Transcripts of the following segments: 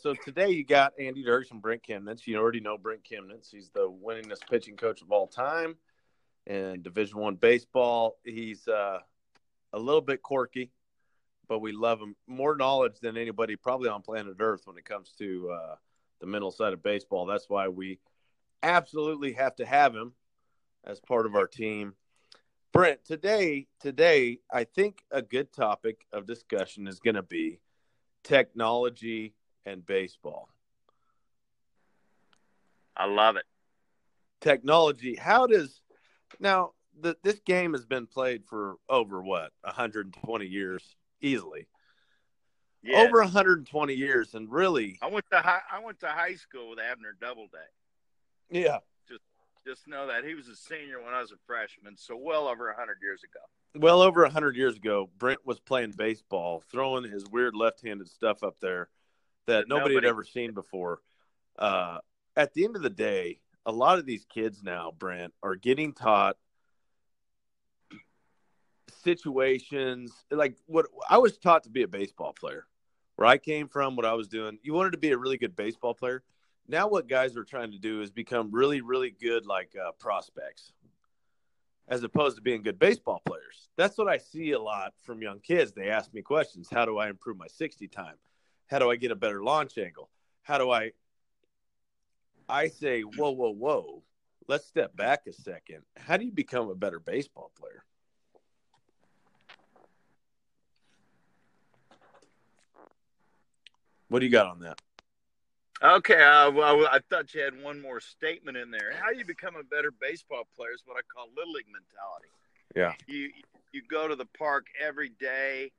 so today you got Andy Dirks and Brent Kemnitz. You already know Brent Kemnitz. He's the winningest pitching coach of all time in Division One baseball. He's uh, a little bit quirky, but we love him. More knowledge than anybody probably on planet Earth when it comes to uh, the mental side of baseball. That's why we absolutely have to have him as part of our team. Brent, today, today, I think a good topic of discussion is going to be technology and baseball. I love it. Technology. How does now the, this game has been played for over what 120 years easily. Yes. Over 120 years, and really, I went to high. I went to high school with Abner Doubleday. Yeah, just just know that he was a senior when I was a freshman, so well over 100 years ago. Well over 100 years ago, Brent was playing baseball, throwing his weird left-handed stuff up there that nobody, nobody had ever seen before. Uh, at the end of the day, a lot of these kids now, Brent, are getting taught situations like what I was taught to be a baseball player. Where I came from, what I was doing, you wanted to be a really good baseball player. Now, what guys are trying to do is become really, really good, like uh, prospects, as opposed to being good baseball players. That's what I see a lot from young kids. They ask me questions How do I improve my 60 time? How do I get a better launch angle? How do I? I say, whoa, whoa, whoa. Let's step back a second. How do you become a better baseball player? What do you got on that? Okay, uh, well, I thought you had one more statement in there. How you become a better baseball player is what I call little league mentality. Yeah. You you go to the park every day.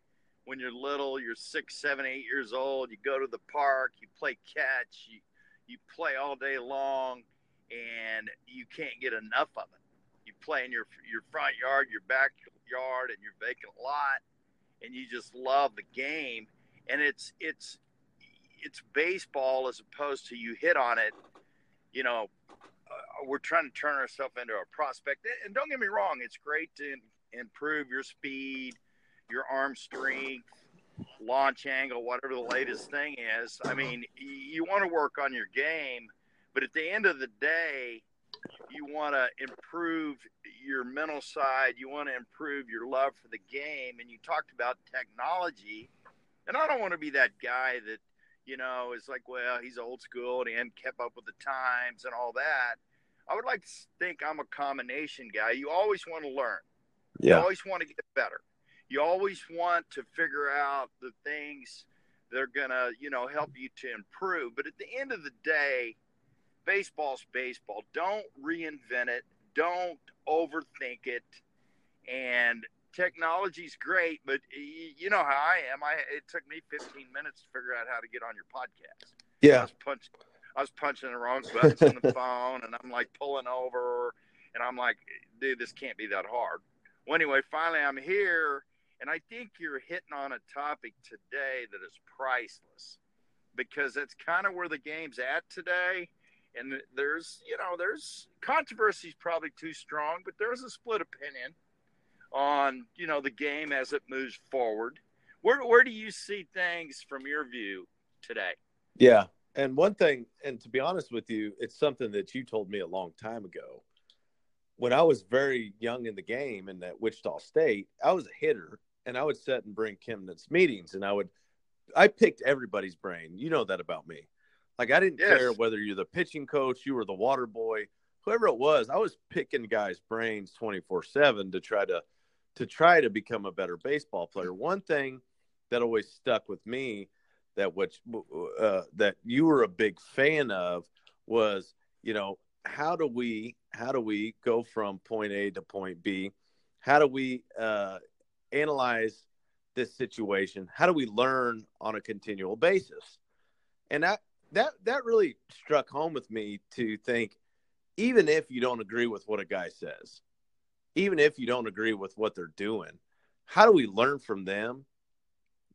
When you're little, you're six, seven, eight years old. You go to the park. You play catch. You you play all day long, and you can't get enough of it. You play in your your front yard, your backyard, and your vacant lot, and you just love the game. And it's it's it's baseball as opposed to you hit on it. You know, uh, we're trying to turn ourselves into a prospect. And don't get me wrong, it's great to improve your speed, your arm strength, launch angle, whatever the latest thing is. I mean, you want to work on your game, but at the end of the day, you want to improve your mental side. You want to improve your love for the game. And you talked about technology. And I don't want to be that guy that you know, is like, well, he's old school and he hadn't kept up with the times and all that. I would like to think I'm a combination guy. You always want to learn. Yeah. You always want to get better. You always want to figure out the things that are going to, you know, help you to improve. But at the end of the day, baseball's baseball. Don't reinvent it. Don't overthink it. And technology's great, but you know how I am. I it took me 15 minutes to figure out how to get on your podcast. Yeah, I was punching, I was punching the wrong buttons on the phone, and I'm like pulling over, and I'm like, dude, this can't be that hard. Well, anyway, finally I'm here, and I think you're hitting on a topic today that is priceless, because that's kind of where the game's at today. And there's, you know, there's controversy is probably too strong, but there's a split opinion on you know the game as it moves forward. Where where do you see things from your view today? Yeah, and one thing, and to be honest with you, it's something that you told me a long time ago. When I was very young in the game in that Wichita State, I was a hitter, and I would sit and Brent Kemnitz meetings, and I would, I picked everybody's brain. You know that about me. Like I didn't yes. care whether you're the pitching coach, you were the water boy, whoever it was. I was picking guys' brains twenty four seven to try to to try to become a better baseball player. One thing that always stuck with me that which uh, that you were a big fan of was you know how do we how do we go from point A to point B? How do we uh, analyze this situation? How do we learn on a continual basis? And that that that really struck home with me to think even if you don't agree with what a guy says even if you don't agree with what they're doing, how do we learn from them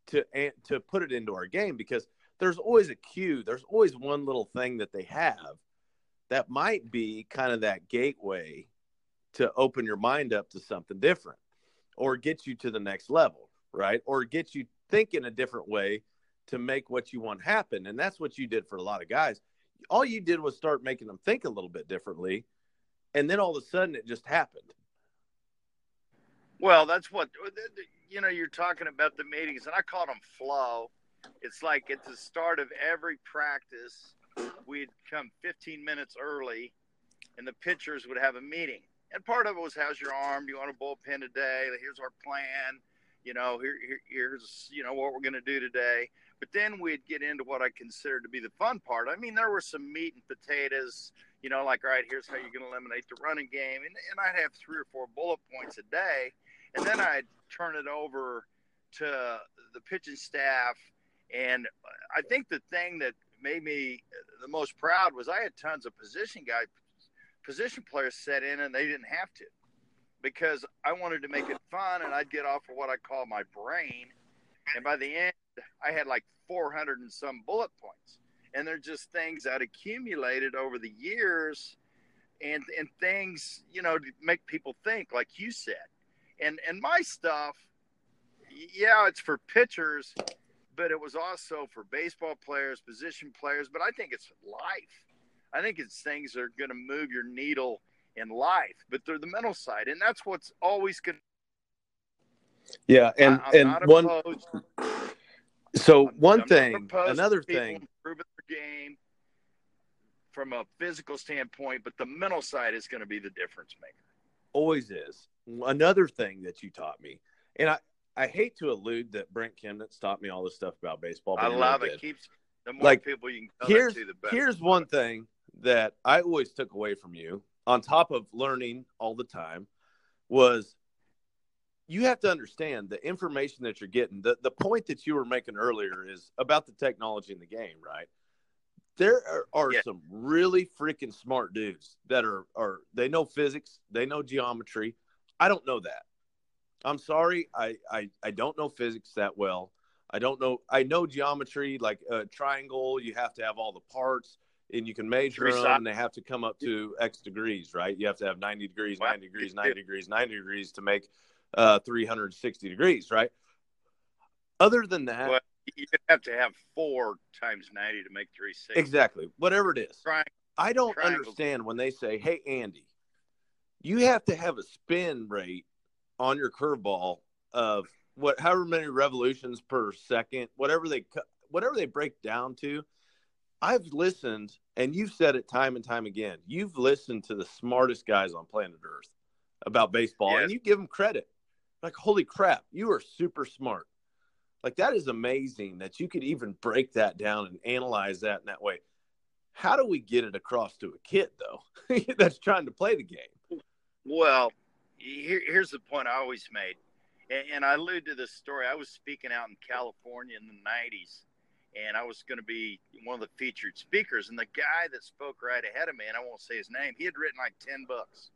to to put it into our game? Because there's always a cue, there's always one little thing that they have that might be kind of that gateway to open your mind up to something different or get you to the next level, right? Or get you thinking a different way to make what you want happen. And that's what you did for a lot of guys. All you did was start making them think a little bit differently. And then all of a sudden it just happened. Well, that's what, you know, you're talking about the meetings, and I call them flow. It's like at the start of every practice, we'd come 15 minutes early, and the pitchers would have a meeting. And part of it was, how's your arm? Do you want a bullpen today? Here's our plan. You know, here, here here's, you know, what we're going to do today. But then we'd get into what I consider to be the fun part. I mean, there were some meat and potatoes, you know, like, all right, here's how you're going to eliminate the running game. And, and I'd have three or four bullet points a day. And then I'd turn it over to the pitching staff. And I think the thing that made me the most proud was I had tons of position guy, position players set in and they didn't have to because I wanted to make it fun and I'd get off of what I call my brain. And by the end, I had like 400 and some bullet points. And they're just things that accumulated over the years and, and things, you know, to make people think, like you said. And, and my stuff, yeah, it's for pitchers, but it was also for baseball players, position players. But I think it's life. I think it's things that are going to move your needle in life, but they're the mental side. And that's what's always going. Yeah. And, I, and one. Opposed so one I'm thing, another thing, improving their game from a physical standpoint, but the mental side is going to be the difference maker. Always is. Another thing that you taught me, and I, I hate to allude that Brent Kemnitz taught me all this stuff about baseball. I love it. Keeps the more like, people you can here's, to, the better. Here's one thing that I always took away from you, on top of learning all the time, was you have to understand the information that you're getting. The the point that you were making earlier is about the technology in the game, right? There are, are yeah. some really freaking smart dudes that are are they know physics, they know geometry. I don't know that. I'm sorry, I I, I don't know physics that well. I don't know. I know geometry, like a triangle. You have to have all the parts, and you can measure them. And they have to come up to X degrees, right? You have to have 90 degrees, 90 degrees, 90 degrees, 90 degrees to make uh, 360 degrees, right? Other than that, well, you have to have four times 90 to make 360. Exactly. Whatever it is. I don't Triangle. understand when they say, hey, Andy, you have to have a spin rate on your curveball of what, however many revolutions per second, whatever they, whatever they break down to. I've listened, and you've said it time and time again. You've listened to the smartest guys on planet Earth about baseball, yes. and you give them credit like holy crap you are super smart like that is amazing that you could even break that down and analyze that in that way how do we get it across to a kid though that's trying to play the game well here, here's the point i always made and, and i allude to this story i was speaking out in california in the 90s and I was going to be one of the featured speakers. And the guy that spoke right ahead of me, and I won't say his name, he had written like 10 books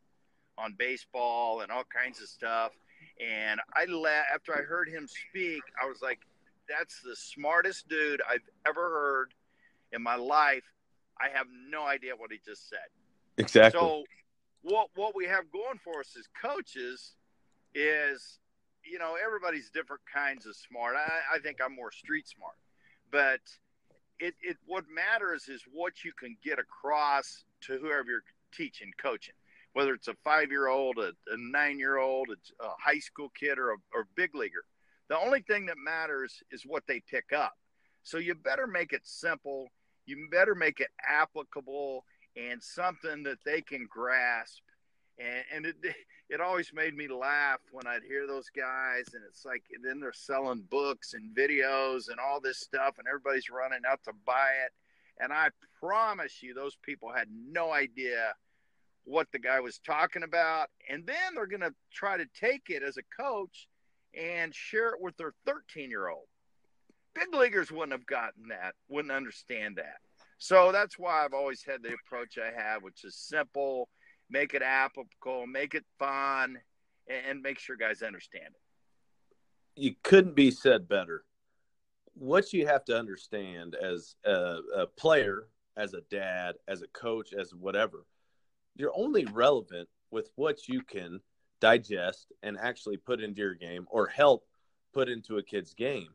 on baseball and all kinds of stuff. And I la- after I heard him speak, I was like, that's the smartest dude I've ever heard in my life. I have no idea what he just said. Exactly. So what what we have going for us as coaches is, you know, everybody's different kinds of smart. I, I think I'm more street smart, but it, it what matters is what you can get across to whoever you're teaching, coaching whether it's a five year old, a, a nine year old, a high school kid, or a or big leaguer. The only thing that matters is what they pick up. So you better make it simple. You better make it applicable and something that they can grasp. And, and it, it always made me laugh when I'd hear those guys, and it's like, then they're selling books and videos and all this stuff, and everybody's running out to buy it. And I promise you, those people had no idea what the guy was talking about, and then they're going to try to take it as a coach and share it with their 13 year old. Big leaguers wouldn't have gotten that, wouldn't understand that. So that's why I've always had the approach I have, which is simple, make it applicable, make it fun, and make sure guys understand it. You couldn't be said better. What you have to understand as a, a player, as a dad, as a coach, as whatever – you're only relevant with what you can digest and actually put into your game or help put into a kid's game.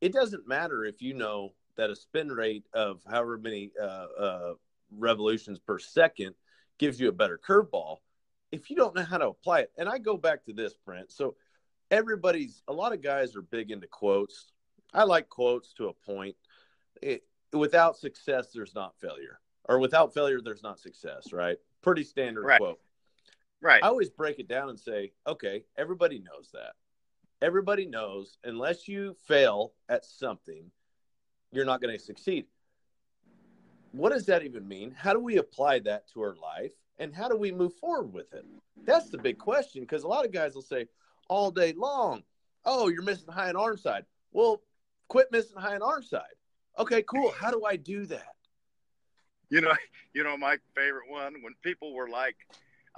it doesn't matter if you know that a spin rate of however many uh, uh, revolutions per second gives you a better curveball. If you don't know how to apply it, and I go back to this, Brent. So everybody's a lot of guys are big into quotes. I like quotes to a point. It, without success, there's not failure, or without failure, there's not success. Right? Pretty standard right. quote. Right. I always break it down and say, okay, everybody knows that. Everybody knows unless you fail at something, you're not going to succeed. What does that even mean? How do we apply that to our life? And how do we move forward with it? That's the big question because a lot of guys will say all day long, oh, you're missing high and arm side. Well, quit missing high and arm side. Okay, cool. How do I do that? You know, you know, my favorite one when people were like,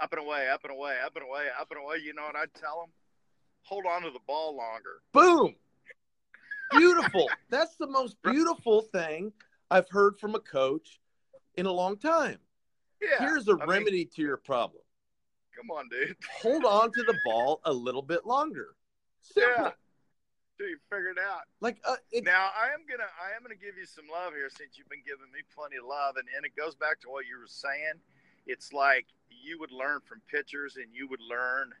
up and away, up and away, up and away, up and away. You know what I'd tell them? Hold on to the ball longer. Boom. Beautiful. That's the most beautiful thing I've heard from a coach in a long time. Yeah. Here's a I remedy mean, to your problem. come on, dude. Hold on to the ball a little bit longer. Simple. Yeah. Dude, you figured it out. Like uh, it, Now I am gonna I am gonna give you some love here since you've been giving me plenty of love, and, and it goes back to what you were saying. It's like you would learn from pitchers, and you would learn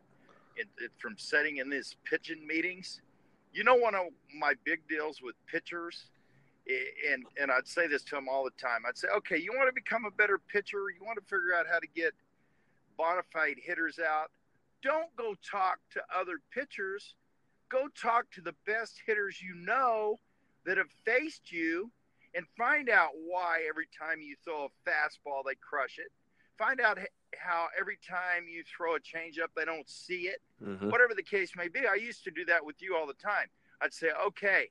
it, it, from setting in these pitching meetings. You know, one of my big deals with pitchers, and and I'd say this to them all the time. I'd say, okay, you want to become a better pitcher. You want to figure out how to get bona fide hitters out. Don't go talk to other pitchers. Go talk to the best hitters you know that have faced you and find out why every time you throw a fastball they crush it. Find out how every time you throw a changeup they don't see it. Mhm. Whatever the case may be, I used to do that with you all the time. I'd say, "Okay,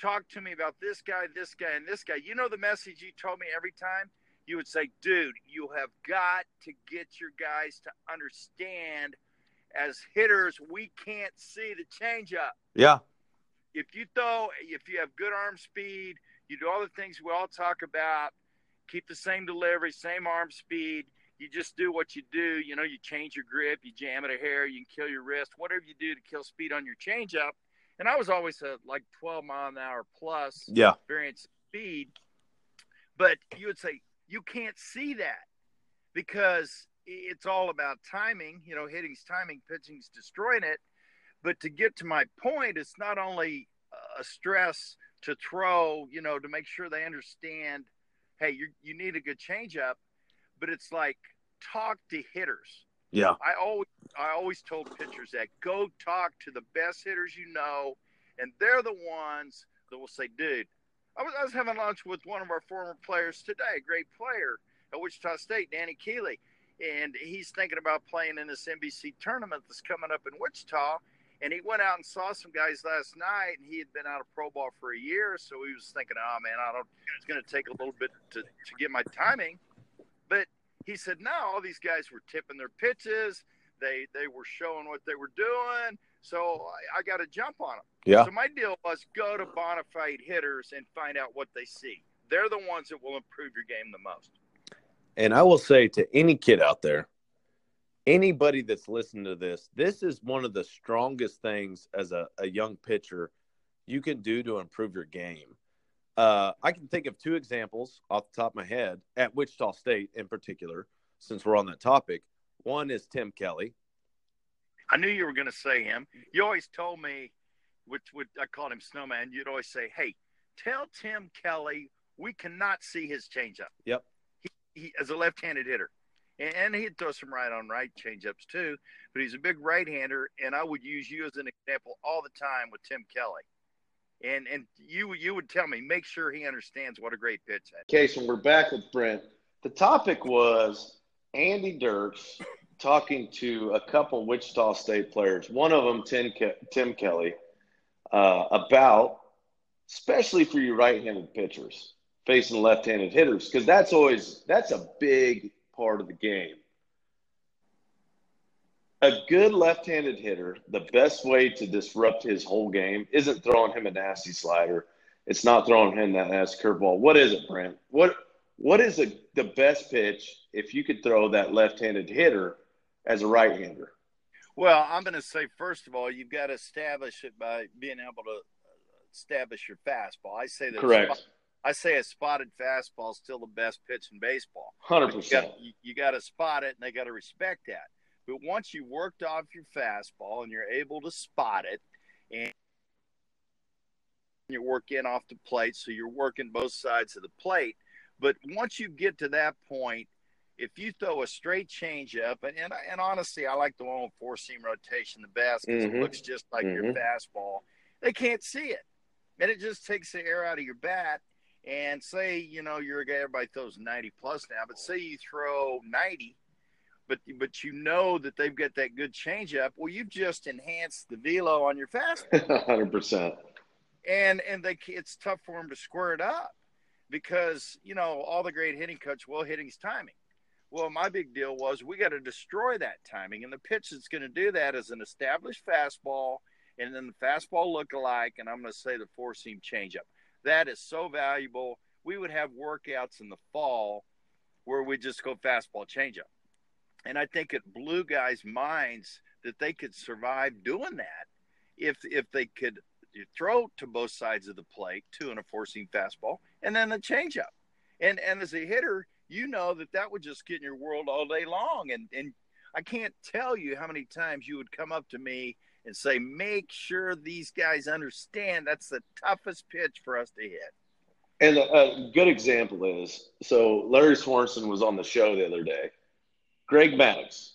talk to me about this guy, this guy, and this guy." You know the message you told me every time. You would say, "Dude, you have got to get your guys to understand." As hitters, we can't see the changeup yeah. if you throw, if you have good arm speed, you do all the things we all talk about, keep the same delivery, same arm speed. You just do what you do. You know, you change your grip, you jam it a hair, you can kill your wrist, whatever you do to kill speed on your changeup. And I was always a like 12 mile an hour plus Yeah. variance speed. But you would say you can't see that because it's all about timing. You know, hitting's timing, pitching's destroying it. But to get to my point, it's not only a stress to throw, you know, to make sure they understand, hey, you you need a good changeup, but it's like talk to hitters. Yeah. I always I always told pitchers that go talk to the best hitters you know, and they're the ones that will say, dude. I was, I was having lunch with one of our former players today, a great player at Wichita State, Danny Keeley, and he's thinking about playing in this NBC tournament that's coming up in Wichita. And he went out and saw some guys last night, and he had been out of pro ball for a year, so he was thinking, "Oh man, I don't. It's going to take a little bit to to get my timing." But he said, "No, all these guys were tipping their pitches. They they were showing what they were doing. So I, I got to jump on them." Yeah. So my deal was go to bona fide hitters and find out what they see. They're the ones that will improve your game the most. And I will say to any kid out there, anybody that's listening to this, this is one of the strongest things as a, a young pitcher you can do to improve your game. Uh, I can think of two examples off the top of my head at Wichita State in particular, since we're on that topic. One is Tim Kelly. I knew you were going to say him. You always told me, which, which I called him Snowman. You'd always say, "Hey, tell Tim Kelly we cannot see his changeup." Yep. He, as a left-handed hitter, and, and he'd throw some right on right changeups too. But he's a big right-hander, and I would use you as an example all the time with Tim Kelly. And and you you would tell me make sure he understands what a great pitch is. Okay, so we're back with Brent. The topic was Andy Dirks talking to a couple Wichita State players, one of them, Tim, Ke- Tim Kelly, uh, about, especially for you right-handed pitchers facing left-handed hitters, because that's always that's a big part of the game. A good left-handed hitter, the best way to disrupt his whole game isn't throwing him a nasty slider. It's not throwing him that nasty curveball. What is it, Brent? What what is the, the best pitch if you could throw that left-handed hitter as a right-hander? Well, I'm going to say first of all, you've got to establish it by being able to establish your fastball. I say that. Correct. Spot, I say a spotted fastball is still the best pitch in baseball. Hundred percent. you got to spot it, and they got to respect that. But once you worked off your fastball and you're able to spot it, and you're working off the plate, so you're working both sides of the plate. But once you get to that point, if you throw a straight change up, and, and, and honestly, I like the one with four seam rotation the best because Mhm. it looks just like your Mhm. fastball. They can't see it, and it just takes the air out of your bat. And say you know you're a guy everybody throws 90 plus now, but say you throw 90, but but you know that they've got that good changeup. Well, you've just enhanced the velo on your fastball Hundred percent. and and they it's tough for them to square it up because you know all the great hitting coach well hitting's timing well my big deal was we got to destroy that timing and the pitch that's going to do that is an established fastball and then the fastball look alike and i'm going to say the four seam changeup that is so valuable we would have workouts in the fall where we just go fastball changeup and i think it blew guys minds that they could survive doing that if if they could throw to both sides of the plate, two and a four seam fastball, and then the changeup. And and as a hitter, you know that that would just get in your world all day long. And and I can't tell you how many times you would come up to me and say, "Make sure these guys understand that's the toughest pitch for us to hit." And a, a good example is so Larry Swanson was on the show the other day. Greg Maddux,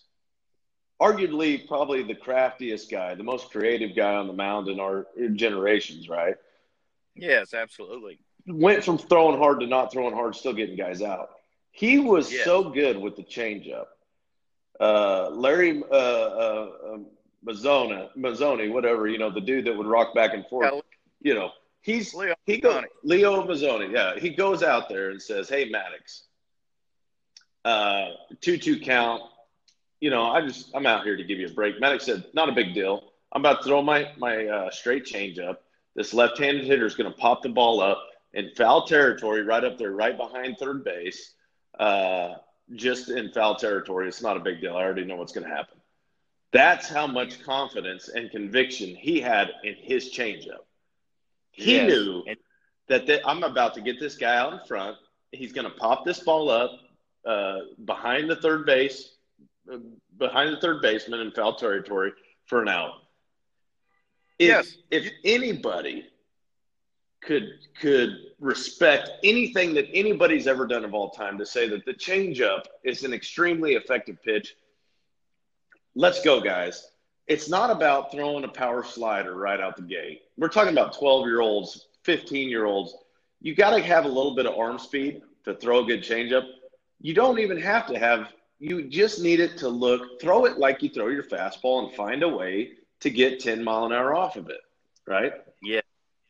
arguably probably the craftiest guy, the most creative guy on the mound in our generations, right? Yes, absolutely. Went from throwing hard to not throwing hard, still getting guys out. He was Yeah. so good with the changeup. Uh, Larry uh, uh, um, Mazzona, Mazzoni, whatever, you know, the dude that would rock back and forth, Yeah, you know, he's Leo he goes. Leo Mazzoni, yeah. He goes out there and says, "Hey Maddux, uh, two-two count. You know, I just I'm out here to give you a break." Maddux said, "Not a big deal. I'm about to throw my my uh, straight change up. This left-handed hitter is going to pop the ball up in foul territory, right up there, right behind third base, uh, just in foul territory. It's not a big deal. I already know what's going to happen." That's how much confidence and conviction he had in his changeup. He Yes. knew that th- I'm about to get this guy out in front. He's going to pop this ball up uh, behind the third base, behind the third baseman in foul territory for an out. If, Yes. If anybody could could respect anything that anybody's ever done of all time to say that the changeup is an extremely effective pitch, let's go, guys. It's not about throwing a power slider right out the gate. We're talking about 12 year olds, 15 year olds. You got to have a little bit of arm speed to throw a good changeup. You don't even have to have, you just need it to look, throw it like you throw your fastball and find a way to get 10 mile an hour off of it, right? Yes.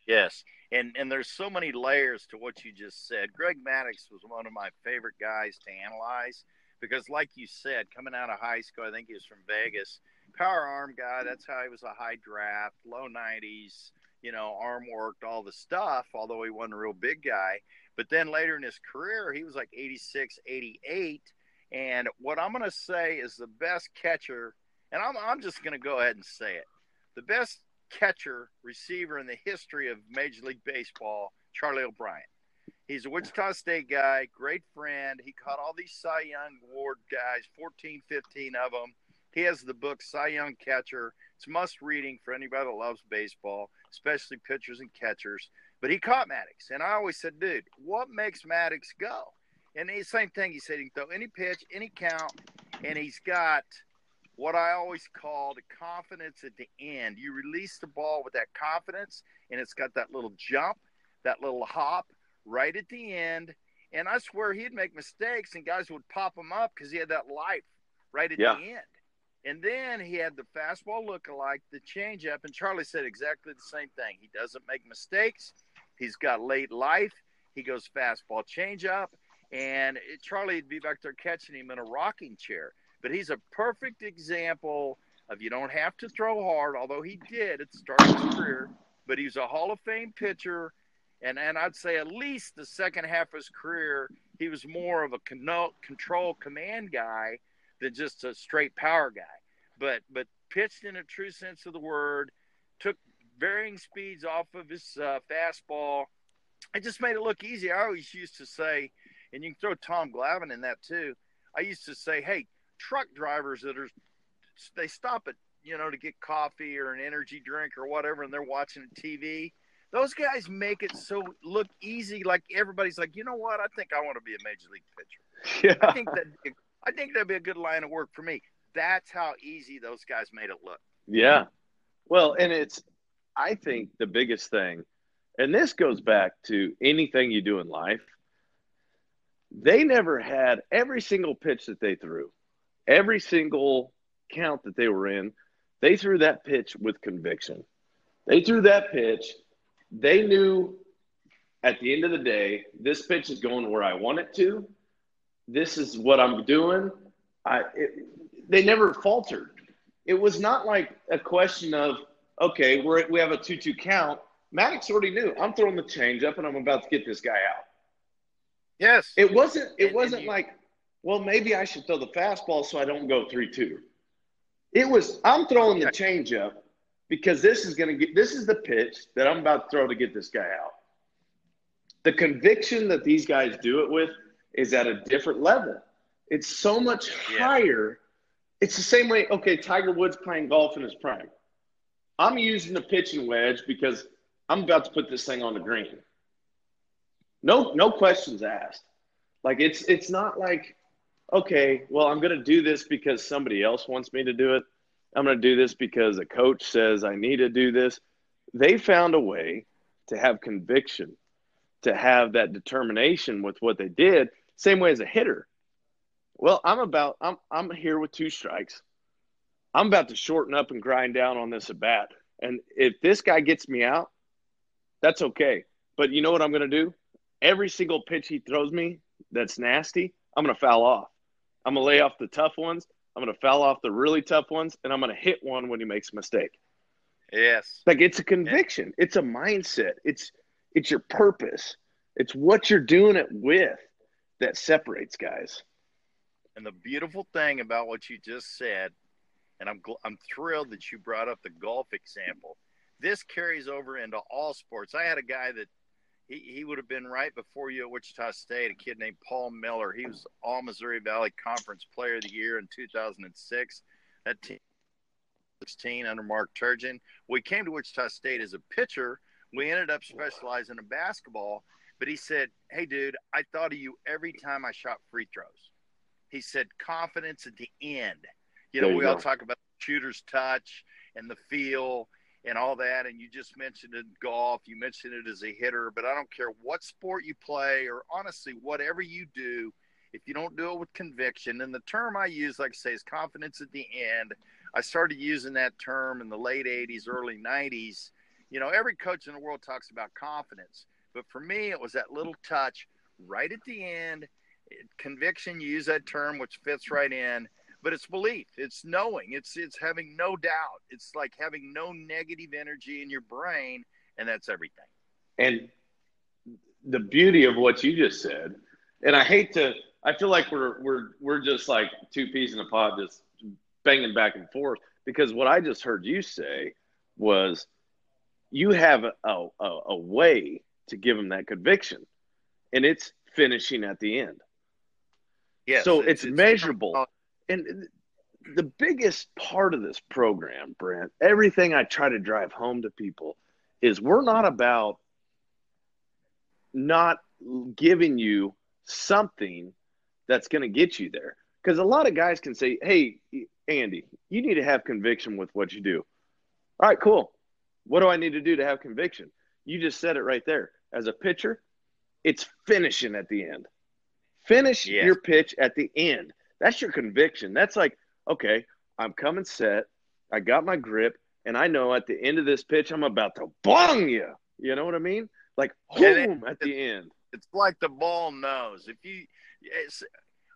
Yes. And and there's so many layers to what you just said. Greg Maddux was one of my favorite guys to analyze because like you said, coming out of high school, I think he was from Vegas, power arm guy, that's how he was a high draft, low 90s, you know, arm worked, all the stuff, although he wasn't a real big guy. But then later in his career, he was like 86, 88. And what I'm going to say is the best catcher, and I'm, I'm just going to go ahead and say it the best catcher receiver in the history of Major League Baseball, Charlie O'Brien. He's a Wichita State guy, great friend. He caught all these Cy Young Award guys, 14, 15 of them. He has the book Cy Young Catcher. It's must reading for anybody that loves baseball, especially pitchers and catchers. But he caught Maddux. And I always said, dude, what makes Maddux go? And the same thing, he said he can throw any pitch, any count, and he's got what I always call the confidence at the end. You release the ball with that confidence, and it's got that little jump, that little hop right at the end. And I swear he'd make mistakes, and guys would pop him up because he had that life right at Yeah. the end. And then he had the fastball look-alike, the changeup, and Charlie said exactly the same thing. He doesn't make mistakes. He's got late life. He goes fastball changeup, and Charlie would be back there catching him in a rocking chair. But he's a perfect example of you don't have to throw hard, although he did at the start of his career. But he's a Hall of Fame pitcher, and and I'd say at least the second half of his career, he was more of a control command guy than just a straight power guy. But but pitched in a true sense of the word, took varying speeds off of his uh, fastball. It just made it look easy. I always used to say, and you can throw Tom Glavine in that too. I used to say, hey, truck drivers that are they stop at you know to get coffee or an energy drink or whatever, and they're watching TV. Those guys make it so look easy. Like everybody's like, you know what? I think I want to be a major league pitcher. Yeah. I think that I think that'd be a good line of work for me. That's how easy those guys made it look. Yeah. Well, and it's, I think the biggest thing, and this goes back to anything you do in life, they never had every single pitch that they threw, every single count that they were in, they threw that pitch with conviction. They threw that pitch. They knew at the end of the day, this pitch is going where I want it to. This is what I'm doing. I, it, they never faltered. It was not like a question of, okay, we're, we have a 2 2 count. Maddux already knew I'm throwing the changeup and I'm about to get this guy out. Yes. It wasn't, it And- wasn't and you- like, well, maybe I should throw the fastball so I don't go 3 2. It was, I'm throwing the changeup because this is going to get, this is the pitch that I'm about to throw to get this guy out. The conviction that these guys do it with is at a different level. It's so much Yeah. higher. It's the same way, okay, Tiger Woods playing golf in his prime. I'm using the pitching wedge because I'm about to put this thing on the green. No, no questions asked. Like it's it's not like, okay, well, I'm gonna do this because somebody else wants me to do it. I'm gonna do this because a coach says I need to do this. They found a way to have conviction, to have that determination with what they did, same way as a hitter. Well, I'm about I'm I'm here with two strikes. I'm about to shorten up and grind down on this at bat. And if this guy gets me out, that's okay. But you know what I'm going to do? Every single pitch he throws me that's nasty, I'm going to foul off. I'm going to lay off the tough ones. I'm going to foul off the really tough ones, and I'm going to hit one when he makes a mistake. Yes. Like it's a conviction. It's a mindset. It's it's your purpose. It's what you're doing it with that separates guys. And the beautiful thing about what you just said, and I'm gl- I'm thrilled that you brought up the golf example. This carries over into all sports. I had a guy that he, he would have been right before you at Wichita State, a kid named Paul Miller. He was all Missouri Valley Conference Player of the Year in 2006. That team 16 under Mark Turgeon. We came to Wichita State as a pitcher. We ended up specializing in basketball. But he said, Hey, dude, I thought of you every time I shot free throws. He said, confidence at the end. You know, you we all talk about shooter's touch and the feel and all that. And you just mentioned it in golf, you mentioned it as a hitter, but I don't care what sport you play or honestly, whatever you do, if you don't do it with conviction, and the term I use, like I say, is confidence at the end. I started using that term in the late 80s, early 90s. You know, every coach in the world talks about confidence, but for me, it was that little touch right at the end. Conviction, you use that term, which fits right in, but it's belief, it's knowing, it's it's having no doubt, it's like having no negative energy in your brain, and that's everything. And the beauty of what you just said, and I hate to, I feel like we're we're we're just like two peas in a pod, just banging back and forth. Because what I just heard you say was, you have a a, a way to give them that conviction, and it's finishing at the end. yeah so it's, measurable. And the biggest part of this program, Brent, everything I try to drive home to people is we're not about not giving you something that's going to get you there. Because a lot of guys can say, hey, Andy, you need to have conviction with what you do. All right, cool. What do I need to do to have conviction? You just said it right there. As a pitcher, it's finishing at the end. Finish Yes. your pitch at the end. That's your conviction. That's like, okay, I'm coming set. I got my grip, and I know at the end of this pitch, I'm about to bong you. You know what I mean? Like, boom at the end. it's like the ball knows. If you,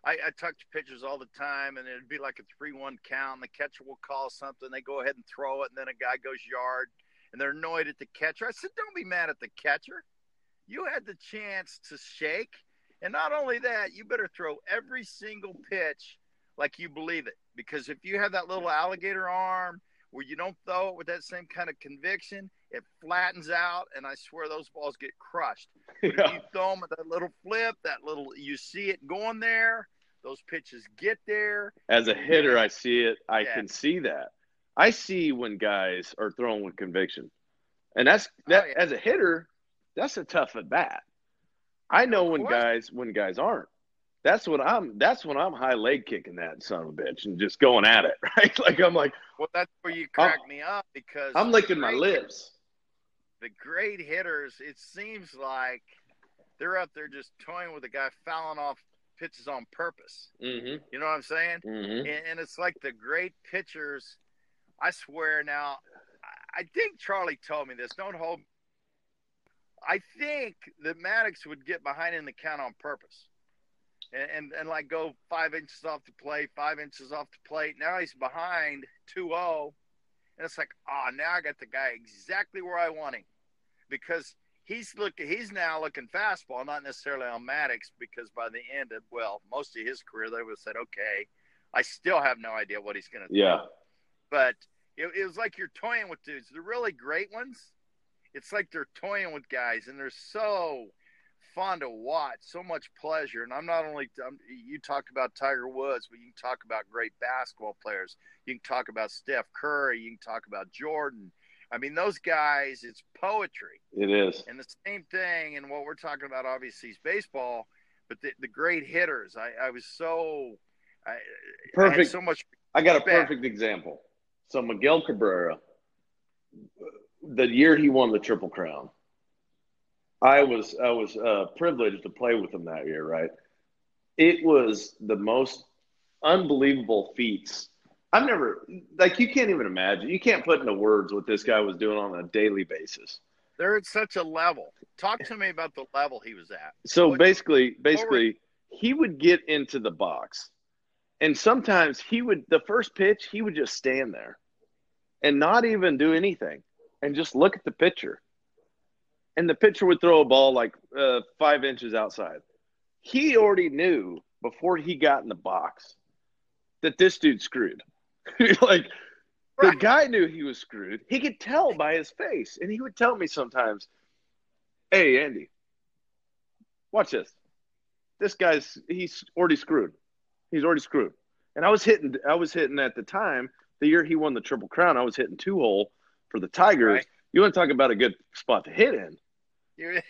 I, I talk to pitchers all the time, and it'd be like a three-one count, and the catcher will call something. They go ahead and throw it, and then a guy goes yard, and they're annoyed at the catcher. I said, "Don't be mad at the catcher. You had the chance to shake, and not only that, you better throw every single pitch like you believe it. Because if you have that little alligator arm where you don't throw it with that same kind of conviction, it flattens out, and I swear those balls get crushed. But Yeah. if you throw them with that little flip, that little, you see it going there. Those pitches get there. As a hitter, I see it. I Yeah. can see that. I see when guys are throwing with conviction, and that's oh, that. Oh, yeah. As a hitter, that's a tough at bat. I know when guys when guys aren't. That's when I'm. That's when I'm high leg kicking that son of a bitch and just going at it. Right? Like I'm like Well, that's where you crack me up because I'm licking my lips. The great hitters, it seems like they're up there just toying with a guy fouling off pitches on purpose. Mm-hmm. You know what I'm saying? Mm-hmm. and, and it's like the great pitchers. I swear now, I- I think Charlie told me this. Don't hold. I think that Maddux would get behind in the count on purpose, and, and and like go five inches off the plate, five inches off the plate. Now he's behind 2-0, and it's like, ah, now I got the guy exactly where I want him, because he's looking. He's now looking fastball, not necessarily on Maddux, because by the end of well, most of his career, they would have said, okay, I still have no idea what he's going to do. Yeah. but it, it was like you're toying with dudes. The really great ones, it's like they're toying with guys, and they're so fun to watch, so much pleasure. And I'm not only I'm, you talk about Tiger Woods, but you can talk about great basketball players. You can talk about Steph Curry. You can talk about Jordan. I mean, those guys, it's poetry. It is. And the same thing, and what we're talking about, obviously, is baseball. But the, the great hitters, I, I was so, I, I Perfect. so much I got a perfect example. So Miguel Cabrera, the year he won the Triple Crown, I was I was uh, privileged to play with him that year. Right, it was the most unbelievable feats. I've never like you can't even imagine. You can't put into words what this guy was doing on a daily basis. They're at such a level. Talk to me about the level he was at. So What- basically, basically, he would get into the box, and sometimes he would the first pitch he would just stand there, and not even do anything, and just look at the pitcher, and the pitcher would throw a ball like uh, five inches outside. He already knew before he got in the box that this dude screwed. like the guy knew he was screwed. He could tell by his face, and he would tell me sometimes, "Hey, Andy, watch this. This guy's he's already screwed. He's already screwed." And I was hitting. I was hitting at the time the year he won the Triple Crown. I was hitting two hole for the Tigers. Right. You want to talk about a good spot to hit in?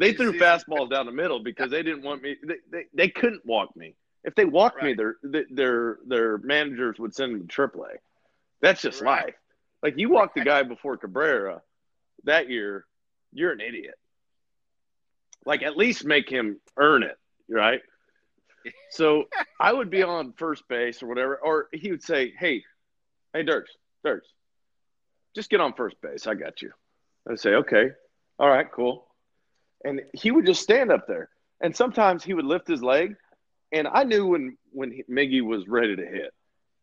They threw fastballs down the middle because they didn't want me. They, they, they couldn't walk me. If they walked me, Right. their their- their their managers would send them to AAA. That's just Right. life. Like you walked the guy before Cabrera that year, you're an idiot. Like at least make him earn it, right? So I would be on first base or whatever, or he would say, "Hey, hey, Dirks, Dirks, just get on first base. I got you." I'd say, "Okay, all right, cool." And he would just stand up there, and sometimes he would lift his leg, and I knew when when he, Miggy was ready to hit,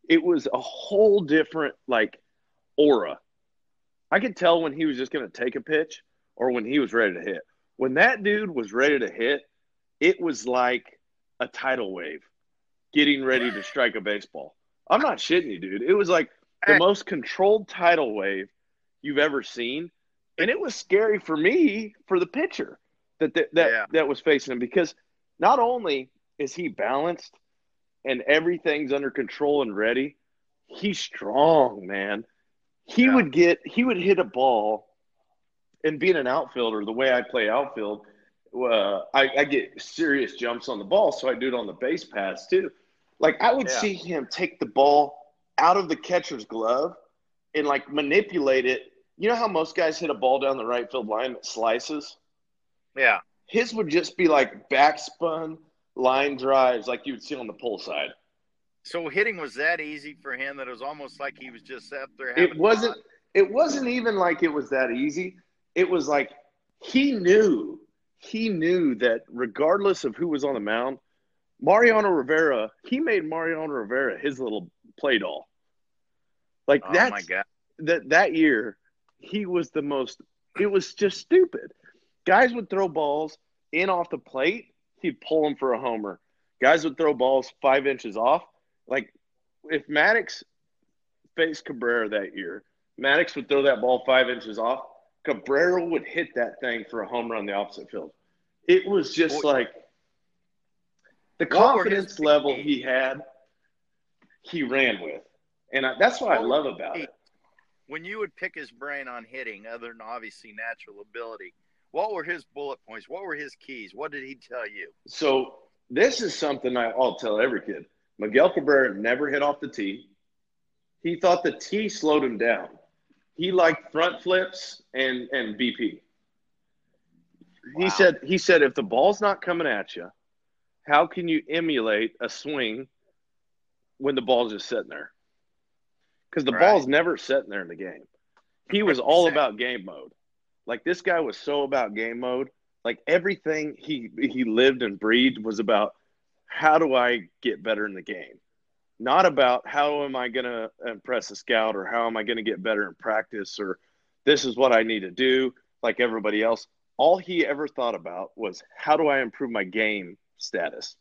it was a whole different like aura. I could tell when he was just going to take a pitch or when he was ready to hit. When that dude was ready to hit, it was like a tidal wave getting ready to strike a baseball. I'm not shitting you, dude. It was like the most controlled tidal wave you've ever seen. And it was scary for me for the pitcher that that that, Yeah. that was facing him because not only is he balanced and everything's under control and ready, he's strong, man. He Yeah. would get he would hit a ball and being an outfielder, the way I play outfield, uh, I, I get serious jumps on the ball, so I do it on the base pass too. Like I would Yeah. see him take the ball out of the catcher's glove and like manipulate it. You know how most guys hit a ball down the right field line that slices? yeah. His would just be like backspun line drives like you would see on the pull side. So hitting was that easy for him that it was almost like he was just up there. Having It wasn't fun? it wasn't even like it was that easy. It was like he knew he knew that regardless of who was on the mound, Mariano Rivera, he made Mariano Rivera his little play doll. Like Oh that's my god. that that year, he was the most. It was just stupid. Guys would throw balls in off the plate. He'd pull them for a homer. Guys would throw balls five inches off. Like if Maddux faced Cabrera that year, Maddux would throw that ball five inches off. Cabrera would hit that thing for a home run the opposite field. It was just like the confidence level he had, he ran with. And I, that's what I love about it. When you would pick his brain on hitting, other than obviously natural ability, what were his bullet points? What were his keys? What did he tell you? So this is something I, I'll tell every kid. Miguel Cabrera never hit off the tee. He thought the tee slowed him down. He liked front flips and and BP. Wow. He said he said if the ball's not coming at you, how can you emulate a swing when the ball's just sitting there? Because the Right. ball's never sitting there in the game. He was all about game mode. Like this guy was so about game mode. Like everything he he lived and breathed was about how do I get better in the game? Not about how am I going to impress a scout or how am I going to get better in practice or this is what I need to do like everybody else. All he ever thought about was how do I improve my game status?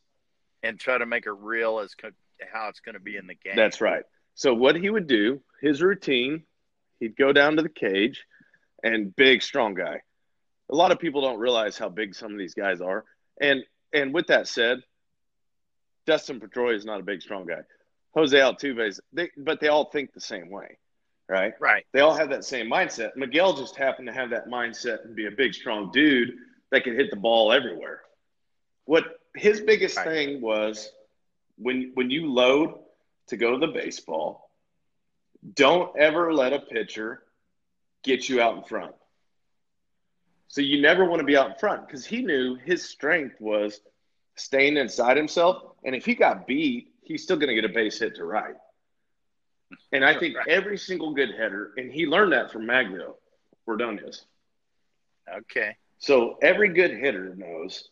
and try to make it real as co- how it's going to be in the game. That's right. So what he would do, his routine, he'd go down to the cage and big strong guy. A lot of people don't realize how big some of these guys are. And and with that said, Dustin Pedroia is not a big strong guy. Jose Altuve is they but they all think the same way, right? Right. They all have that same mindset. Miguel just happened to have that mindset and be a big strong dude that can hit the ball everywhere. What his biggest Right. thing was when when you load to go to the baseball, don't ever let a pitcher get you out in front. So you never want to be out in front because he knew his strength was staying inside himself, and if he got beat, he's still going to get a base hit to right. And I think Right. every single good hitter, and he learned that from Magglio Ordonez. Okay. So every good hitter knows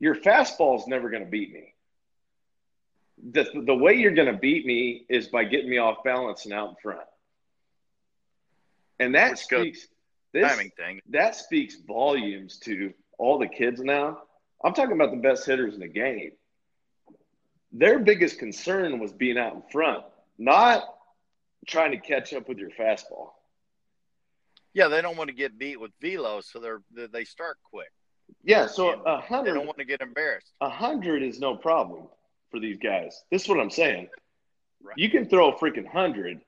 your fastball is never going to beat me. The, the way you're going to beat me is by getting me off balance and out in front. And that Which speaks this, Timing thing. that speaks volumes to all the kids now. I'm talking about the best hitters in the game. Their biggest concern was being out in front, not trying to catch up with your fastball. Yeah, they don't want to get beat with velo, so they're they- they start quick. Yeah, so And a They hundred don't want to get embarrassed. A hundred is no problem for these guys. This is what I'm saying. Right. You can throw a freaking hundred,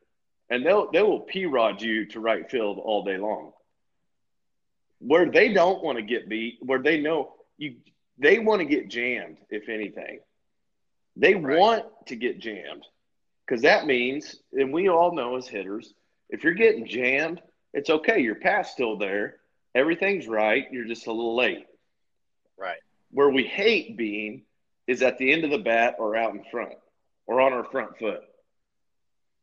and they'll they will p rod you to right field all day long. Where they don't want to get beat, where they know you, they want to get jammed. If anything, they Right. want to get jammed because that means, and we all know as hitters, if you're getting jammed, it's okay. Your path's still there. Everything's right. You're just a little late. Right. Where we hate being is at the end of the bat or out in front or on our front foot.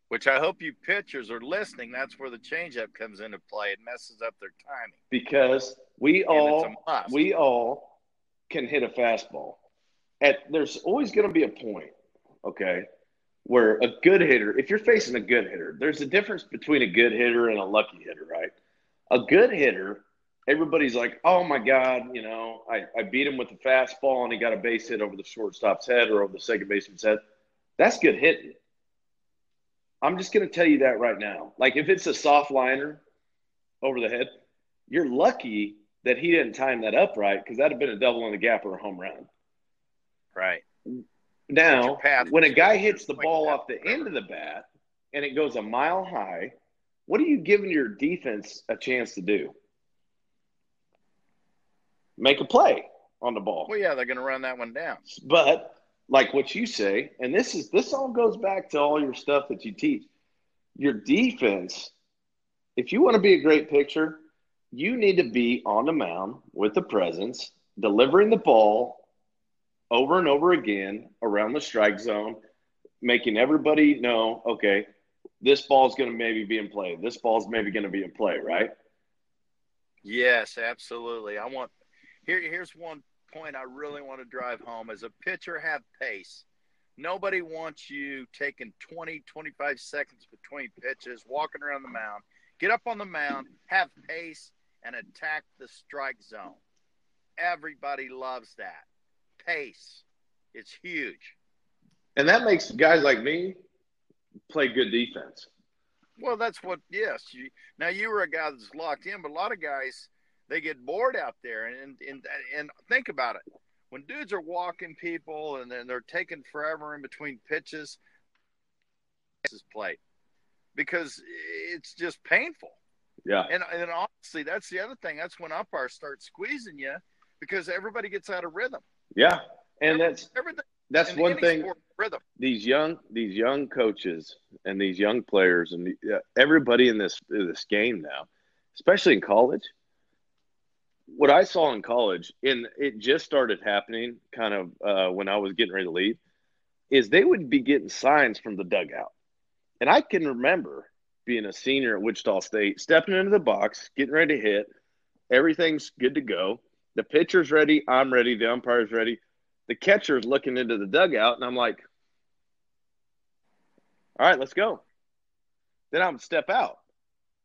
Which I hope you pitchers are listening. That's where the changeup comes into play. It messes up their timing. because we And all we all can hit a fastball. At there's always going to be a point, okay, where a good hitter, if you're facing a good hitter, there's a difference between a good hitter and a lucky hitter, right? A good hitter, everybody's like, oh my god, you know, I, I beat him with a fastball and he got a base hit over the shortstop's head or over the second baseman's head. That's good hitting. I'm just going to tell you that right now. Like if it's a soft liner over the head, you're lucky that he didn't time that up right because that'd have been a double in the gap or a home run. Right. Now, when a guy hits the ball off the end of the bat and it goes a mile high, what are you giving your defense a chance to do? Make a play on the ball. Well, yeah, they're going to run that one down. But like what you say, and this is this all goes back to all your stuff that you teach. Your defense, if you want to be a great pitcher, you need to be on the mound with the presence, delivering the ball over and over again around the strike zone, making everybody know, okay, this ball's going to maybe be in play. This ball's maybe going to be in play, right? Yes, absolutely. I want here. Here's one point I really want to drive home: as a pitcher, have pace. Nobody wants you taking 20, 25 seconds between pitches, walking around the mound. Get up on the mound, have pace, and attack the strike zone. Everybody loves that. Pace. It's huge. And that makes guys like me play good defense. Well, that's what. Yes. You, now you were a guy that's locked in, but a lot of guys they get bored out there, and and and think about it. When dudes are walking people and then they're taking forever in between pitches, is played because it's just painful. Yeah. And and honestly, that's the other thing. That's when umpires start squeezing you because everybody gets out of rhythm. Yeah, and that's everything. That's one thing. Sport, rhythm. These young these young coaches and these young players and the, uh, everybody in this in this game now, especially in college. What I saw in college, and it just started happening, kind of uh, when I was getting ready to leave, is they would be getting signs from the dugout, and I can remember being a senior at Wichita State, stepping into the box, getting ready to hit, everything's good to go. The pitcher's ready, I'm ready, the umpire's ready. The catcher's looking into the dugout, and I'm like, all right, let's go. Then I'm step out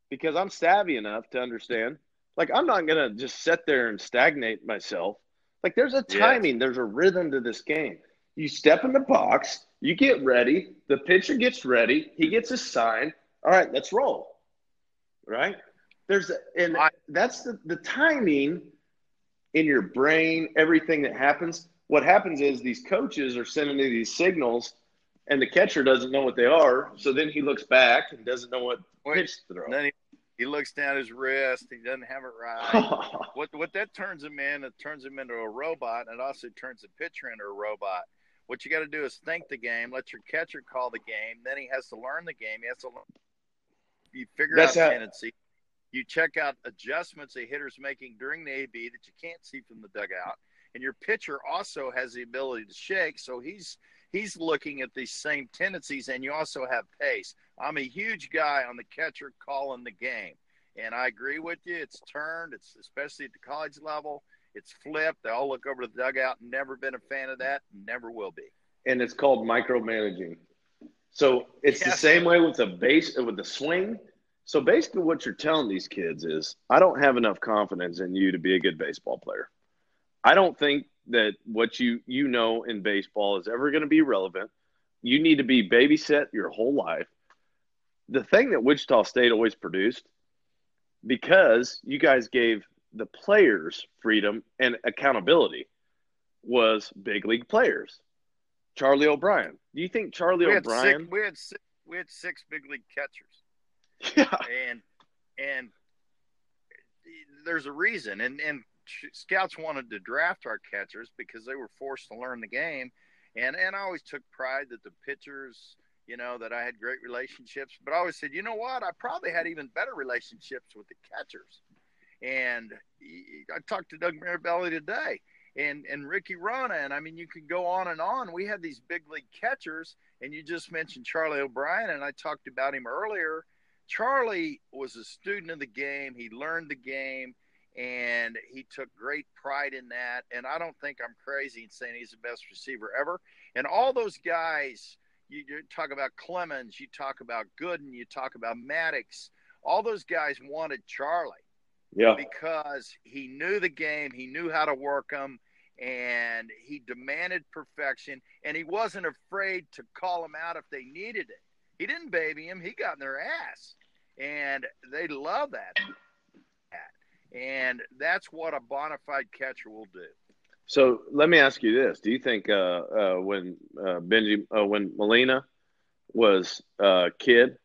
because I'm savvy enough to understand. Like, I'm not going to just sit there and stagnate myself. Like, there's a timing, there's a rhythm to this game. You step in the box, you get ready, the pitcher gets ready, he gets a sign. All right, let's roll. Right? There's and that's the, the timing in your brain, everything that happens. What happens is these coaches are sending you these signals and the catcher doesn't know what they are. So then he looks back and doesn't know what pitch to throw. Then he, he looks down his wrist. He doesn't have it right. what what that turns him in, it turns him into a robot, and it also turns the pitcher into a robot. What you got to do is think the game, let your catcher call the game. Then he has to learn the game. He has to learn. You figure That's out how, tendency. You check out adjustments a hitter's making during the AB that you can't see from the dugout, and your pitcher also has the ability to shake. So he's he's looking at these same tendencies, and you also have pace. I'm a huge guy on the catcher calling the game, and I agree with you. It's turned. It's especially at the college level. It's flipped. They all look over the dugout. Never been a fan of that. Never will be. And it's called micromanaging. So it's yes. the same way with the base with the swing. So basically, what you're telling these kids is, I don't have enough confidence in you to be a good baseball player. I don't think that what you you know in baseball is ever going to be relevant. You need to be babysit your whole life. The thing that Wichita State always produced, because you guys gave the players freedom and accountability, was big league players. Charlie O'Brien. Do you think Charlie we O'Brien? Six, we had six, we had six big league catchers. Yeah, and and there's a reason, and and scouts wanted to draft our catchers because they were forced to learn the game, and and I always took pride that the pitchers, you know, that I had great relationships. But I always said, you know what, I probably had even better relationships with the catchers. And I talked to Doug Mirabelli today, and and Ricky Rana, and I mean, you could go on and on. We had these big league catchers, and you just mentioned Charlie O'Brien, and I talked about him earlier. Charlie was a student of the game. He learned the game and he took great pride in that. And I don't think I'm crazy in saying he's the best receiver ever. And all those guys, you, you talk about Clemens, you talk about Gooden, you talk about Maddux. all those guys wanted Charlie. Yeah. Because he knew the game, he knew how to work them, and he demanded perfection, and he wasn't afraid to call them out if they needed it. He didn't baby him, he got in their ass. And they love that and that's what a bona fide catcher will do. So let me ask you this: Do you think uh, uh, when uh, Bengie, uh, when Molina was a kid,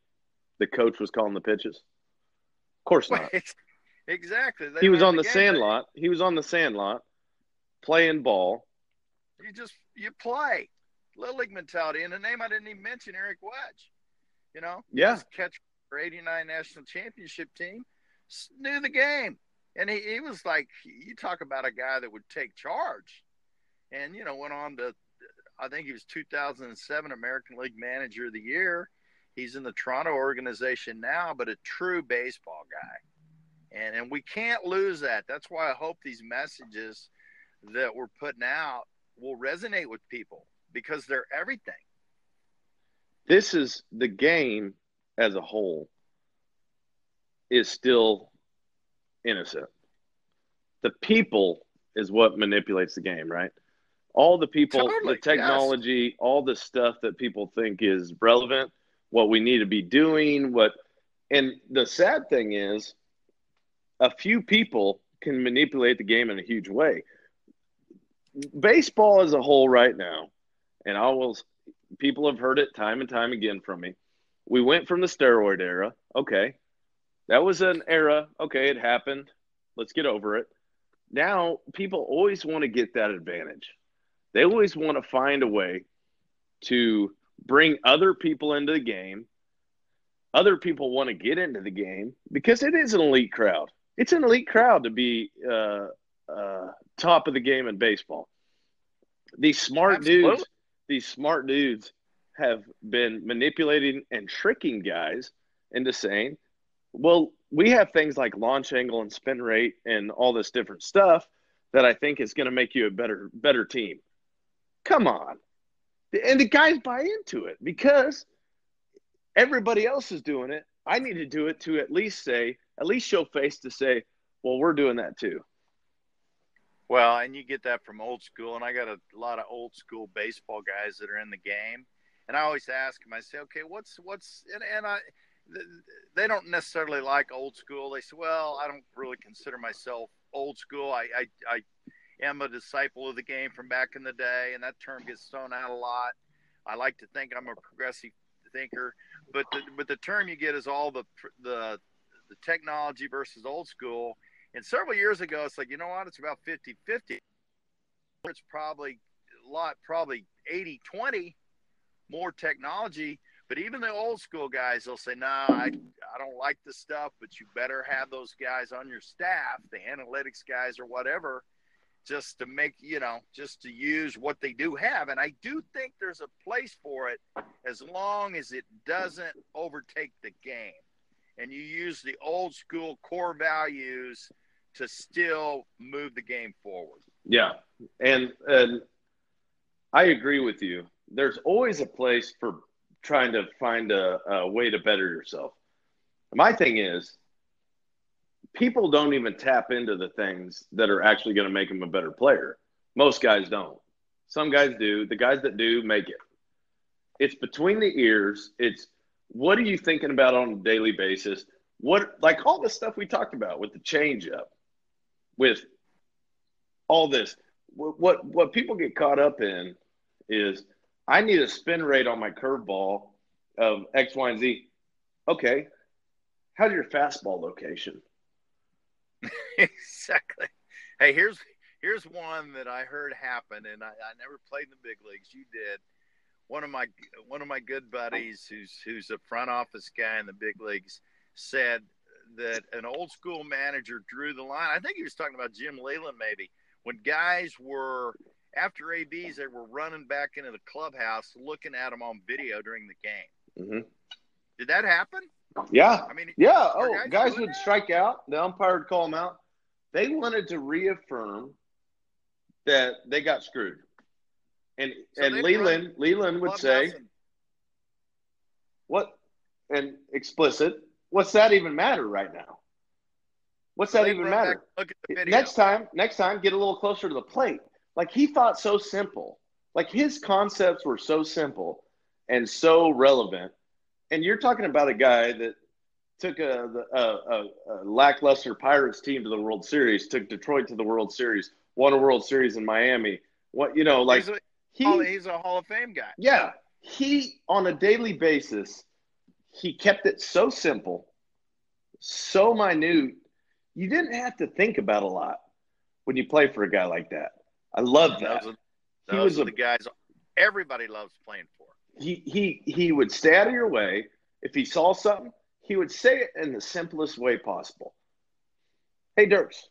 the coach was calling the pitches? Of course not. exactly. They he was on the, the sandlot. He was on the sandlot playing ball. You just you play little league mentality. And the name I didn't even mention, Eric Wedge. You know, yeah, catch for '89 national championship team knew the game and he, he was like, you talk about a guy that would take charge, and you know went on to, I think he was 2007 American League Manager of the Year. He's in the Toronto organization now, but a true baseball guy, and and we can't lose that. That's why I hope these messages that we're putting out will resonate with people because they're everything. This is the game as a whole is still innocent. The people is what manipulates the game, right? All the people, totally, the technology, yes. all the stuff that people think is relevant, what we need to be doing, what And the sad thing is, a few people can manipulate the game in a huge way. Baseball as a whole, right now, and I will, people have heard it time and time again from me. We went from the steroid era. Okay. That was an era. Okay. It happened. Let's get over it. Now, people always want to get that advantage. They always want to find a way to bring other people into the game. Other people want to get into the game because it is an elite crowd. It's an elite crowd to be uh, uh, top of the game in baseball. These smart Absolutely. dudes, these smart dudes have been manipulating and tricking guys into saying, well, we have things like launch angle and spin rate and all this different stuff that I think is going to make you a better better team. Come on. And the guys buy into it because everybody else is doing it. I need to do it to at least say, at least show face to say, well, we're doing that too. Well, and you get that from old school, and I got a lot of old school baseball guys that are in the game, and I always ask them. I say, okay, what's what's and, and I they don't necessarily like old school. They say, well, I don't really consider myself old school. I, I, I am a disciple of the game from back in the day, and that term gets thrown out a lot. I like to think I'm a progressive thinker, but the, but the term you get is all the the the technology versus old school. And several years ago, it's like you know what? It's about 50-50. It's probably a lot, probably 80-20 more technology but even the old school guys, they'll say, "No, nah, I I don't like the stuff, but you better have those guys on your staff, the analytics guys or whatever, just to make you know, just to use what they do have." And I do think there's a place for it, as long as it doesn't overtake the game, and you use the old school core values to still move the game forward. Yeah, and and I agree with you. There's always a place for trying to find a, a way to better yourself. My thing is, people don't even tap into the things that are actually going to make them a better player. Most guys don't. Some guys do. The guys that do make it. It's between the ears. It's what are you thinking about on a daily basis? What like all the stuff we talked about with the changeup, with all this. What what people get caught up in is I need a spin rate on my curveball of X, Y, and Z. Okay. How's your fastball location? exactly. Hey, here's here's one that I heard happen, and I, I never played in the big leagues. You did. One of my one of my good buddies, who's who's a front office guy in the big leagues, said that an old school manager drew the line. I think he was talking about Jim Leyland, maybe when guys were after ABs, they were running back into the clubhouse looking at them on video during the game. Mm-hmm. Did that happen? Yeah. I mean, yeah. Oh, guys, guys would that? strike out. The umpire would call them out. They wanted to reaffirm that they got screwed. And so and Leyland Leyland would say, "What?" And explicit. What's that even matter right now? What's that even matter? Next time, next time, get a little closer to the plate. Like he thought so simple. Like his concepts were so simple and so relevant. And you're talking about a guy that took a, a, a, a, lackluster Pirates team to the World Series, took Detroit to the World Series, won a World Series in Miami. What you know, like he's a, he, he's a Hall of Fame guy. Yeah, he on a daily basis, he kept it so simple, so minute. You didn't have to think about a lot when you play for a guy like that. I love that. Those, are, those he was a, the guys everybody loves playing for. He he he would stay out of your way. If he saw something, he would say it in the simplest way possible. Hey, Dirks,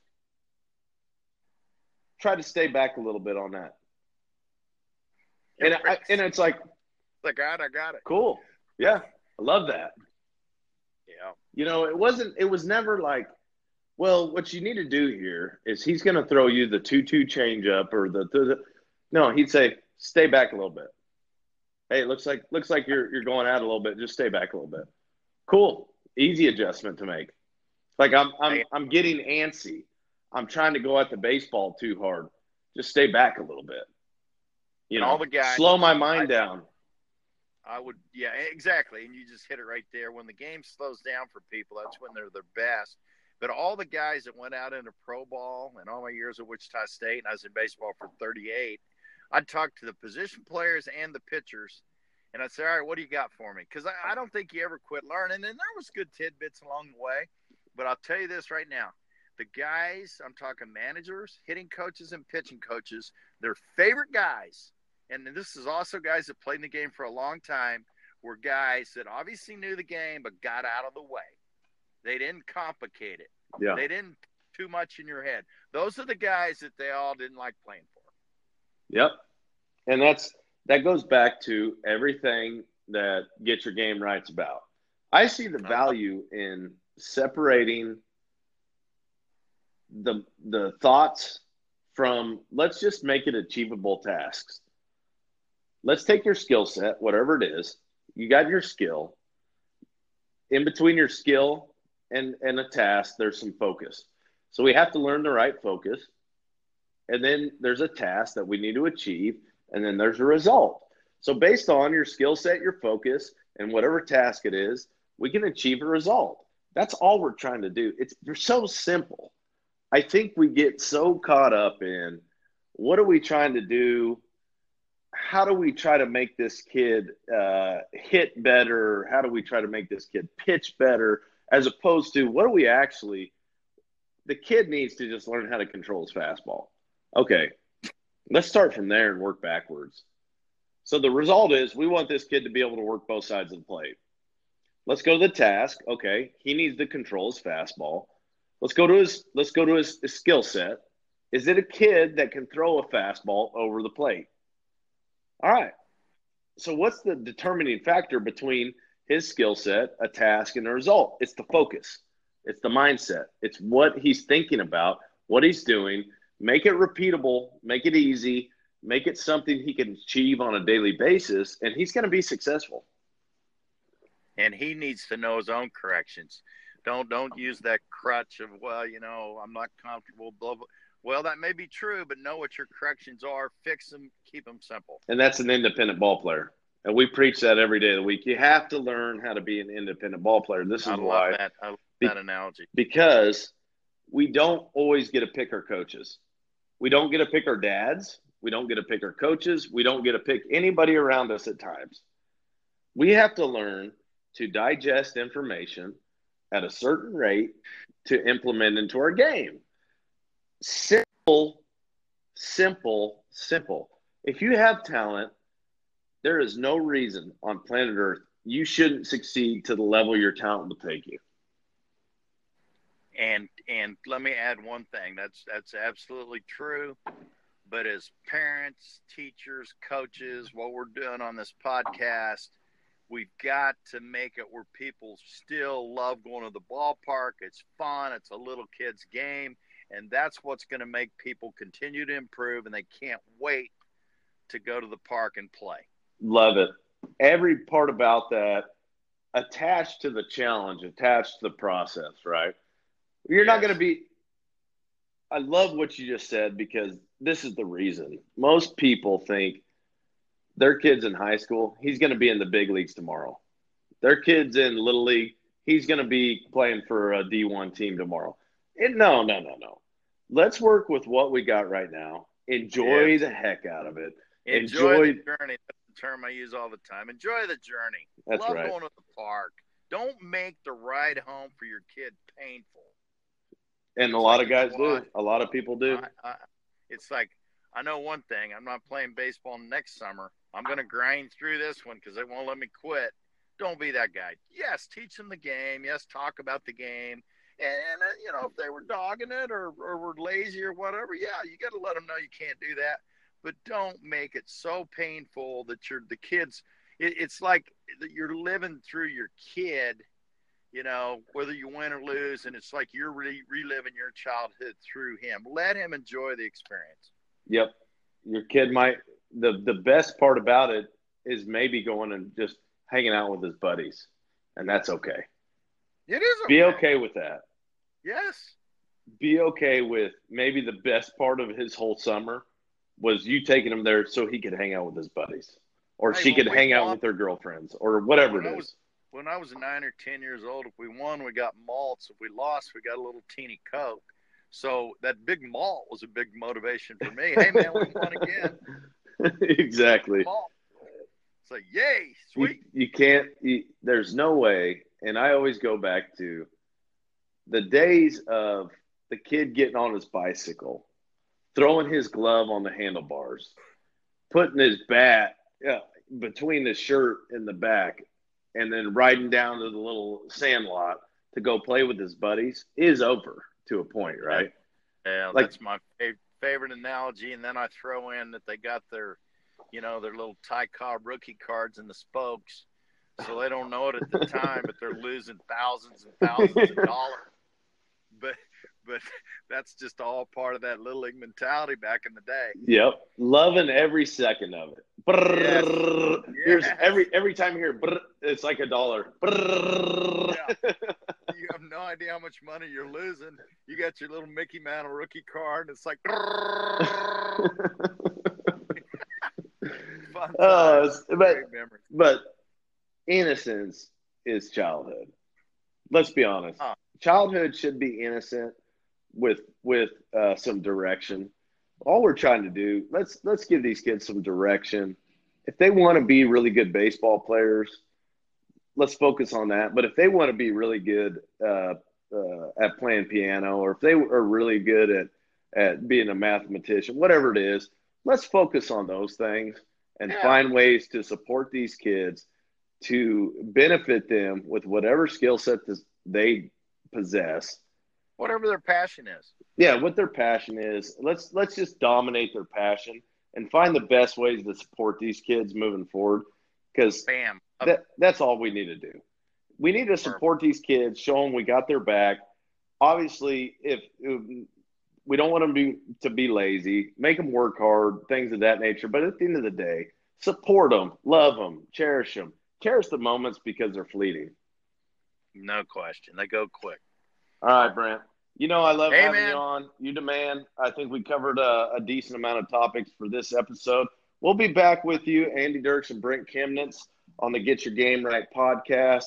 try to stay back a little bit on that. And I, and it's like, I got, I got it. Cool. Yeah, I love that. Yeah. You know, it wasn't. It was never like well, what you need to do here is he's going to throw you the two-two changeup or the, the, the no. He'd say, stay back a little bit. Hey, looks like looks like you're you're going out a little bit. Just stay back a little bit. Cool, easy adjustment to make. Like I'm I'm I'm getting antsy. I'm trying to go at the baseball too hard. Just stay back a little bit. You know, all the guys slow my mind I, down. I would, yeah, exactly. And you just hit it right there. When the game slows down for people, that's when they're their best. But all the guys that went out into pro ball and all my years at Wichita State, and I was in baseball for 38, I'd talk to the position players and the pitchers, and I'd say, "All right, what do you got for me?" Because I, I don't think you ever quit learning, and there was good tidbits along the way. But I'll tell you this right now: the guys, I'm talking managers, hitting coaches, and pitching coaches, their favorite guys, and this is also guys that played in the game for a long time, were guys that obviously knew the game but got out of the way. They didn't complicate it. Yeah. They didn't too much in your head. Those are the guys that they all didn't like playing for. Yep. And that's that goes back to everything that get your game right's about. I see the uh-huh. value in separating the the thoughts from let's just make it achievable tasks. Let's take your skill set, whatever it is. You got your skill. In between your skill and and a task, there's some focus. So we have to learn the right focus. And then there's a task that we need to achieve, and then there's a result. So based on your skill set, your focus, and whatever task it is, we can achieve a result. That's all we're trying to do. It's so simple. I think we get so caught up in what are we trying to do? How do we try to make this kid uh, hit better? How do we try to make this kid pitch better? As opposed to what do we actually? The kid needs to just learn how to control his fastball. Okay, let's start from there and work backwards. So the result is we want this kid to be able to work both sides of the plate. Let's go to the task. Okay, he needs to control his fastball. Let's go to his let's go to his, his skill set. Is it a kid that can throw a fastball over the plate? All right. So what's the determining factor between his skill set, a task, and a result? It's the focus. It's the mindset. It's what he's thinking about, what he's doing. Make it repeatable, make it easy, make it something he can achieve on a daily basis, and he's going to be successful. And he needs to know his own corrections. Don't don't use that crutch of well, you know, I'm not comfortable. Blah blah. Well, that may be true, but know what your corrections are. Fix them. Keep them simple. And that's an independent ball player. And we preach that every day of the week. You have to learn how to be an independent ball player. This is I love why that. I love that analogy. because we don't always get to pick our coaches. We don't get to pick our dads. We don't get to pick our coaches. We don't get to pick anybody around us at times. We have to learn to digest information at a certain rate to implement into our game. Simple, simple, simple. If you have talent, there is no reason on planet Earth you shouldn't succeed to the level your talent will take you. And and let me add one thing. That's that's absolutely true. But as parents, teachers, coaches, what we're doing on this podcast, we've got to make it where people still love going to the ballpark. It's fun. It's a little kid's game, and that's what's going to make people continue to improve, and they can't wait to go to the park and play. Love it. Every part about that attached to the challenge, attached to the process, right? You're not going to be. I love what you just said because this is the reason. Most people think their kid's in high school, he's going to be in the big leagues tomorrow. Their kid's in little league, he's going to be playing for a D1 team tomorrow. No, no, no, no. Let's work with what we got right now. Enjoy Yes. the heck out of it. Enjoy, Enjoy- the journey. Term I use all the time. Enjoy the journey. That's Love right. going to the park. Don't make the ride home for your kid painful. And a lot like of guys you know do. A lot of people do. I, I, it's like I know one thing. I'm not playing baseball next summer. I'm going to grind through this one because they won't let me quit. Don't be that guy. Yes, teach them the game. Yes, talk about the game. And uh, you know, if they were dogging it or, or were lazy or whatever, yeah, you got to let them know you can't do that. But don't make it so painful that you're the kids. It, it's like that you're living through your kid you know, whether you win or lose, and it's like you're re- reliving your childhood through him. Let him enjoy the experience. Yep. Your kid might the the best part about it is maybe going and just hanging out with his buddies. And that's okay. It is Be okay with that. Yes. Be okay with maybe the best part of his whole summer was you taking him there so he could hang out with his buddies. or Hey, she could hang out with her girlfriends, or whatever When I was- when I was nine or ten years old, if we won, we got malts. If we lost, we got a little teeny coke. So that big malt was a big motivation for me. Hey man, we won again. exactly. It's like yay, You, sweet. you can't. You, there's no way. And I always go back to the days of the kid getting on his bicycle, throwing his glove on the handlebars, putting his bat yeah, between his shirt and the back, and then riding down to the little sand lot to go play with his buddies is over to a point, right? Yeah, Like- that's my favorite analogy. And then I throw in that they got their, you know, their little Ty Cobb rookie cards in the spokes. So they don't know it at the time, but they're losing thousands and thousands of dollars. But but that's just all part of that little league mentality back in the day. Yep, loving every second of it. Yes. Here's Yes. every every time you hear brrr, it's like a dollar. Brrrr. You have no idea how much money you're losing. You got your little Mickey Mantle rookie card, and it's like it's- but but innocence is childhood. Let's be honest. Ah. Childhood should be innocent with with uh, some direction. All we're trying to do let's let's give these kids some direction. If they want to be really good baseball players, let's focus on that. But if they want to be really good uh, uh, at playing piano, or if they are really good at at being a mathematician, whatever it is, let's focus on those things and Yeah. find ways to support these kids to benefit them with whatever skill set they possess. Whatever their passion is. Yeah, what their passion is. Let's let's just dominate their passion and find the best ways to support these kids moving forward because Bam. that, that's all we need to do. We need to support these kids, show them we got their back. Obviously, if, if we don't want them to be, to be lazy, make them work hard, things of that nature. But at the end of the day, support them, love them, cherish them, cherish the moments because they're fleeting. No question. They go quick. All right, Brent. You know I love Hey, having man. you on. You demand. I think we covered a, a decent amount of topics for this episode. We'll be back with you, Andy Dirks and Brent Kemnitz, on the Get Your Game Right podcast.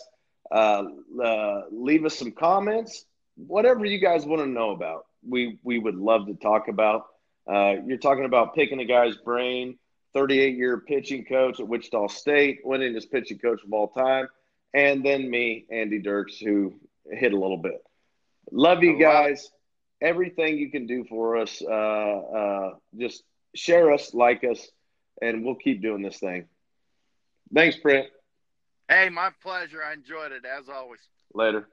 Uh, uh, leave us some comments, whatever you guys want to know about. We we would love to talk about. Uh, you're talking about picking a guy's brain. 38 year pitching coach at Wichita State, winningest pitching coach of all time, and then me, Andy Dirks, who hit a little bit. Love you love guys. Everything you can do for us, uh, uh, just share us, like us, and we'll keep doing this thing. Thanks, Brent. Hey, my pleasure. I enjoyed it as always. Later.